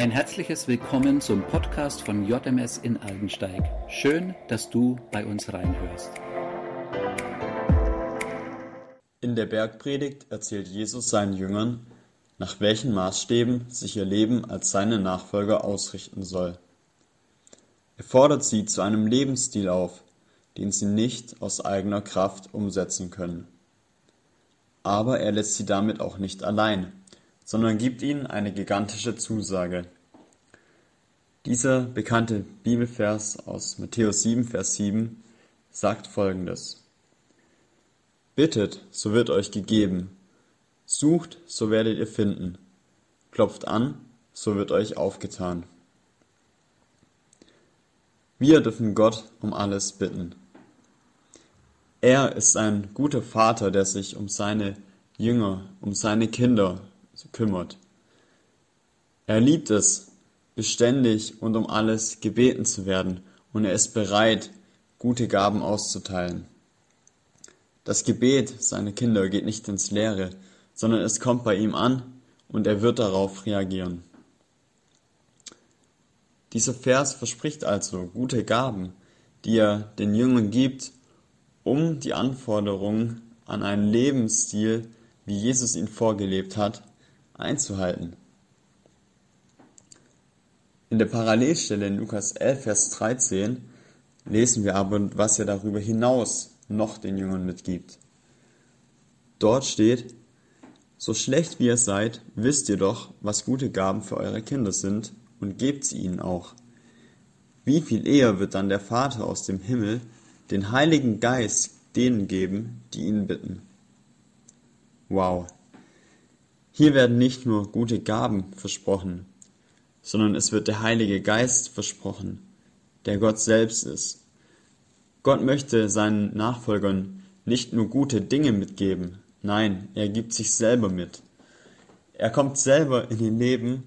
Ein herzliches Willkommen zum Podcast von JMS in Aldensteig. Schön, dass du bei uns reinhörst. In der Bergpredigt erzählt Jesus seinen Jüngern, nach welchen Maßstäben sich ihr Leben als seine Nachfolger ausrichten soll. Er fordert sie zu einem Lebensstil auf, den sie nicht aus eigener Kraft umsetzen können. Aber er lässt sie damit auch nicht allein, sondern gibt ihnen eine gigantische Zusage. Dieser bekannte Bibelvers aus Matthäus 7, Vers 7 sagt folgendes. Bittet, so wird euch gegeben. Sucht, so werdet ihr finden. Klopft an, so wird euch aufgetan. Wir dürfen Gott um alles bitten. Er ist ein guter Vater, der sich um seine Jünger, um seine Kinder kümmert. Er liebt es, beständig und um alles gebeten zu werden, und er ist bereit, gute Gaben auszuteilen. Das Gebet seiner Kinder geht nicht ins Leere, sondern es kommt bei ihm an und er wird darauf reagieren. Dieser Vers verspricht also gute Gaben, die er den Jüngern gibt, um die Anforderungen an einen Lebensstil, wie Jesus ihn vorgelebt hat, einzuhalten. In der Parallelstelle in Lukas 11, Vers 13 lesen wir aber, was er darüber hinaus noch den Jüngern mitgibt. Dort steht, so schlecht wie ihr seid, wisst ihr doch, was gute Gaben für eure Kinder sind und gebt sie ihnen auch. Wie viel eher wird dann der Vater aus dem Himmel den Heiligen Geist denen geben, die ihn bitten. Wow. Hier werden nicht nur gute Gaben versprochen, sondern es wird der Heilige Geist versprochen, der Gott selbst ist. Gott möchte seinen Nachfolgern nicht nur gute Dinge mitgeben, nein, er gibt sich selber mit. Er kommt selber in ihr Leben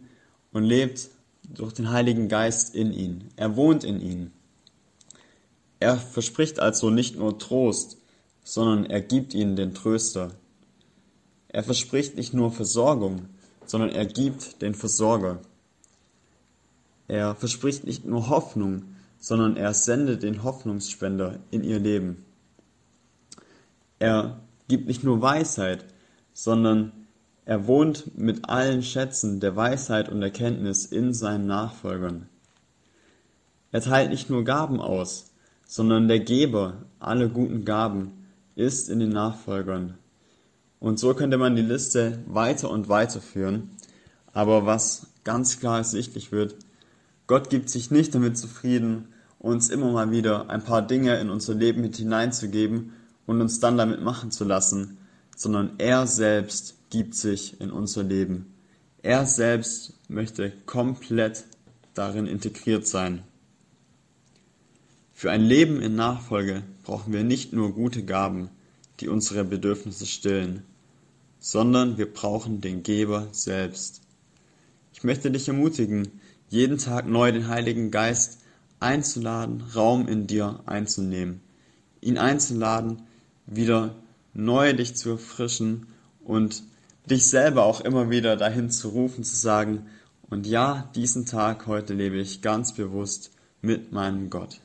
und lebt durch den Heiligen Geist in ihn. Er wohnt in ihnen. Er verspricht also nicht nur Trost, sondern er gibt ihnen den Tröster. Er verspricht nicht nur Versorgung, sondern er gibt den Versorger. Er verspricht nicht nur Hoffnung, sondern er sendet den Hoffnungsspender in ihr Leben. Er gibt nicht nur Weisheit, sondern er wohnt mit allen Schätzen der Weisheit und Erkenntnis in seinen Nachfolgern. Er teilt nicht nur Gaben aus, sondern der Geber aller guten Gaben ist in den Nachfolgern. Und so könnte man die Liste weiter und weiter führen. Aber was ganz klar ersichtlich wird, Gott gibt sich nicht damit zufrieden, uns immer mal wieder ein paar Dinge in unser Leben mit hineinzugeben und uns dann damit machen zu lassen, sondern er selbst gibt sich in unser Leben. Er selbst möchte komplett darin integriert sein. Für ein Leben in Nachfolge brauchen wir nicht nur gute Gaben, die unsere Bedürfnisse stillen, sondern wir brauchen den Geber selbst. Ich möchte dich ermutigen, jeden Tag neu den Heiligen Geist einzuladen, Raum in dir einzunehmen, ihn einzuladen, wieder neu dich zu erfrischen und dich selber auch immer wieder dahin zu rufen, zu sagen, und ja, diesen Tag heute lebe ich ganz bewusst mit meinem Gott.